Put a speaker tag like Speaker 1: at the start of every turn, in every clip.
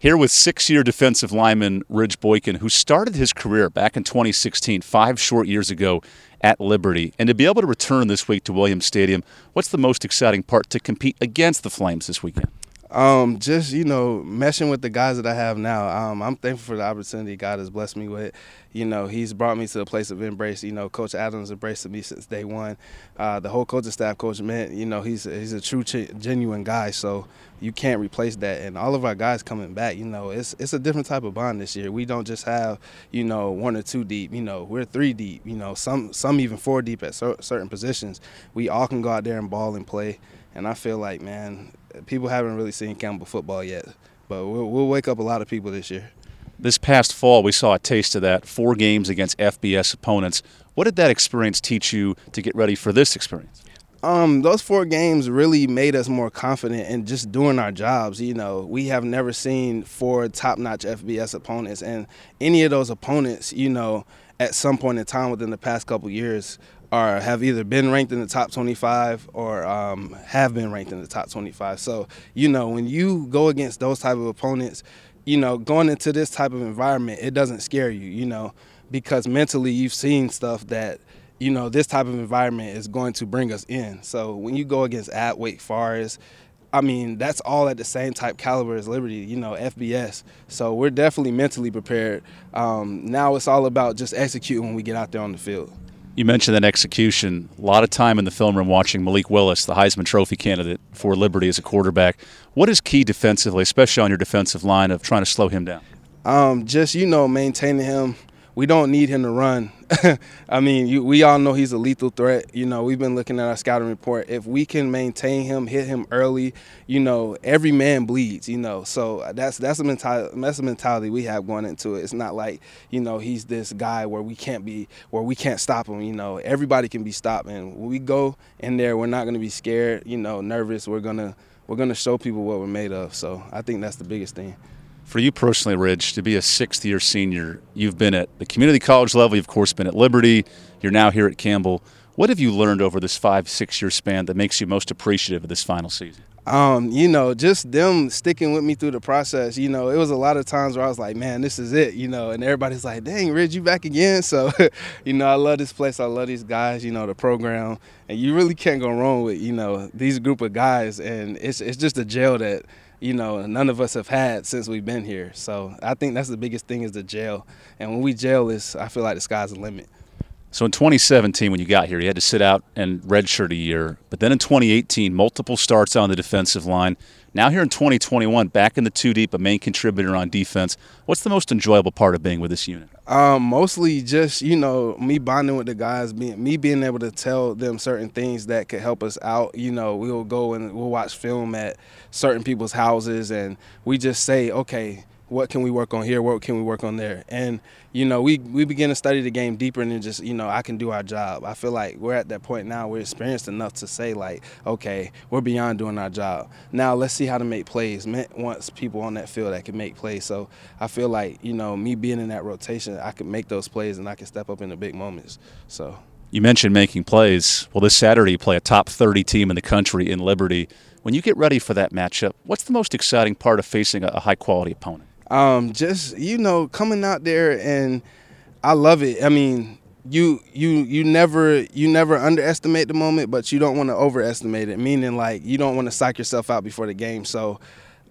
Speaker 1: Here with six year defensive lineman Ridge Boykin, who started his career back in 2016, five short years ago at Liberty. And to be able to return this week to Williams Stadium, what's the most exciting part to compete against the Flames this weekend?
Speaker 2: Um, just you know, meshing with the guys that I have now. Um, I'm thankful for the opportunity God has blessed me with. You know, He's brought me to a place of embrace. You know, Coach Adams embraced me since day one. Uh, the whole coaching staff, Coach Mint, you know, he's he's a true, genuine guy. So you can't replace that. And all of our guys coming back, you know, it's it's a different type of bond this year. We don't just have you know one or two deep. You know, we're three deep. You know, some some even four deep at certain positions. We all can go out there and ball and play. And I feel like, man, people haven't really seen Campbell football yet, but we'll, we'll wake up a lot of people this year.
Speaker 1: This past fall, we saw a taste of that. Four games against FBS opponents. What did that experience teach you to get ready for this experience?
Speaker 2: Um, those four games really made us more confident in just doing our jobs. You know, we have never seen four top-notch FBS opponents, and any of those opponents, you know, at some point in time within the past couple years, are have either been ranked in the top 25 or um, have been ranked in the top 25. So you know when you go against those type of opponents, you know going into this type of environment, it doesn't scare you. You know because mentally you've seen stuff that you know this type of environment is going to bring us in. So when you go against at Wake Forest. I mean, that's all at the same type caliber as Liberty, you know, FBS. So we're definitely mentally prepared. Um, now it's all about just executing when we get out there on the field.
Speaker 1: You mentioned that execution. A lot of time in the film room watching Malik Willis, the Heisman Trophy candidate for Liberty as a quarterback. What is key defensively, especially on your defensive line, of trying to slow him down?
Speaker 2: Um, just you know, maintaining him we don't need him to run. I mean, you, we all know he's a lethal threat. You know, we've been looking at our scouting report. If we can maintain him, hit him early, you know, every man bleeds. You know, so uh, that's that's a mentality. That's a mentality we have going into it. It's not like you know he's this guy where we can't be where we can't stop him. You know, everybody can be stopped, and when we go in there, we're not going to be scared. You know, nervous. We're gonna we're gonna show people what we're made of. So I think that's the biggest thing.
Speaker 1: For you personally, Ridge, to be a sixth year senior, you've been at the community college level, you've, of course, been at Liberty, you're now here at Campbell. What have you learned over this five, six year span that makes you most appreciative of this final season?
Speaker 2: Um, you know, just them sticking with me through the process. You know, it was a lot of times where I was like, man, this is it, you know, and everybody's like, dang, Ridge, you back again. So, you know, I love this place. I love these guys, you know, the program. And you really can't go wrong with, you know, these group of guys. And it's, it's just a jail that, you know, none of us have had since we've been here. So I think that's the biggest thing is the jail. And when we jail this, I feel like the sky's the limit.
Speaker 1: So in 2017, when you got here, you had to sit out and redshirt a year. But then in 2018, multiple starts on the defensive line. Now here in 2021, back in the two deep, a main contributor on defense. What's the most enjoyable part of being with this unit?
Speaker 2: Um, mostly just you know me bonding with the guys, being me being able to tell them certain things that could help us out. You know, we'll go and we'll watch film at certain people's houses, and we just say, okay, what can we work on here? What can we work on there? And you know, we we begin to study the game deeper than just you know I can do our job. I feel like we're at that point now. We're experienced enough to say like, okay, we're beyond doing our job. Now let's see how to make plays. Wants people on that field that can make plays. So I feel like you know me being in that rotation, I can make those plays and I can step up in the big moments. So.
Speaker 1: You mentioned making plays. Well, this Saturday you play a top 30 team in the country in Liberty. When you get ready for that matchup, what's the most exciting part of facing a high quality opponent?
Speaker 2: Um, just you know coming out there and I love it. I mean, you you you never you never underestimate the moment, but you don't want to overestimate it. Meaning like you don't want to psych yourself out before the game. So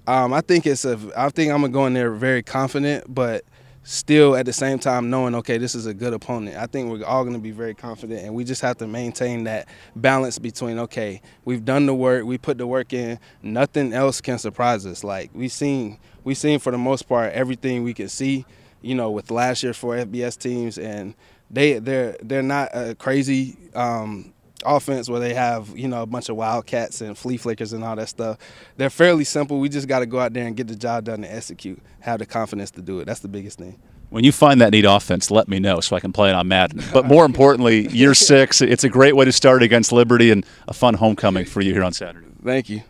Speaker 2: um, I think it's a I think I'm gonna go in there very confident, but still at the same time knowing okay this is a good opponent. I think we're all going to be very confident and we just have to maintain that balance between okay we've done the work we put the work in. Nothing else can surprise us. Like we've seen we've seen for the most part everything we can see you know with last year for fbs teams and they they're they're not a crazy um, offense where they have you know a bunch of wildcats and flea flickers and all that stuff. They're fairly simple. We just got to go out there and get the job done and execute. Have the confidence to do it. That's the biggest thing.
Speaker 1: When you find that neat offense, let me know so I can play it on Madden. But more importantly, year six, it's a great way to start against Liberty and a fun homecoming for you here on Saturday.
Speaker 2: Thank you.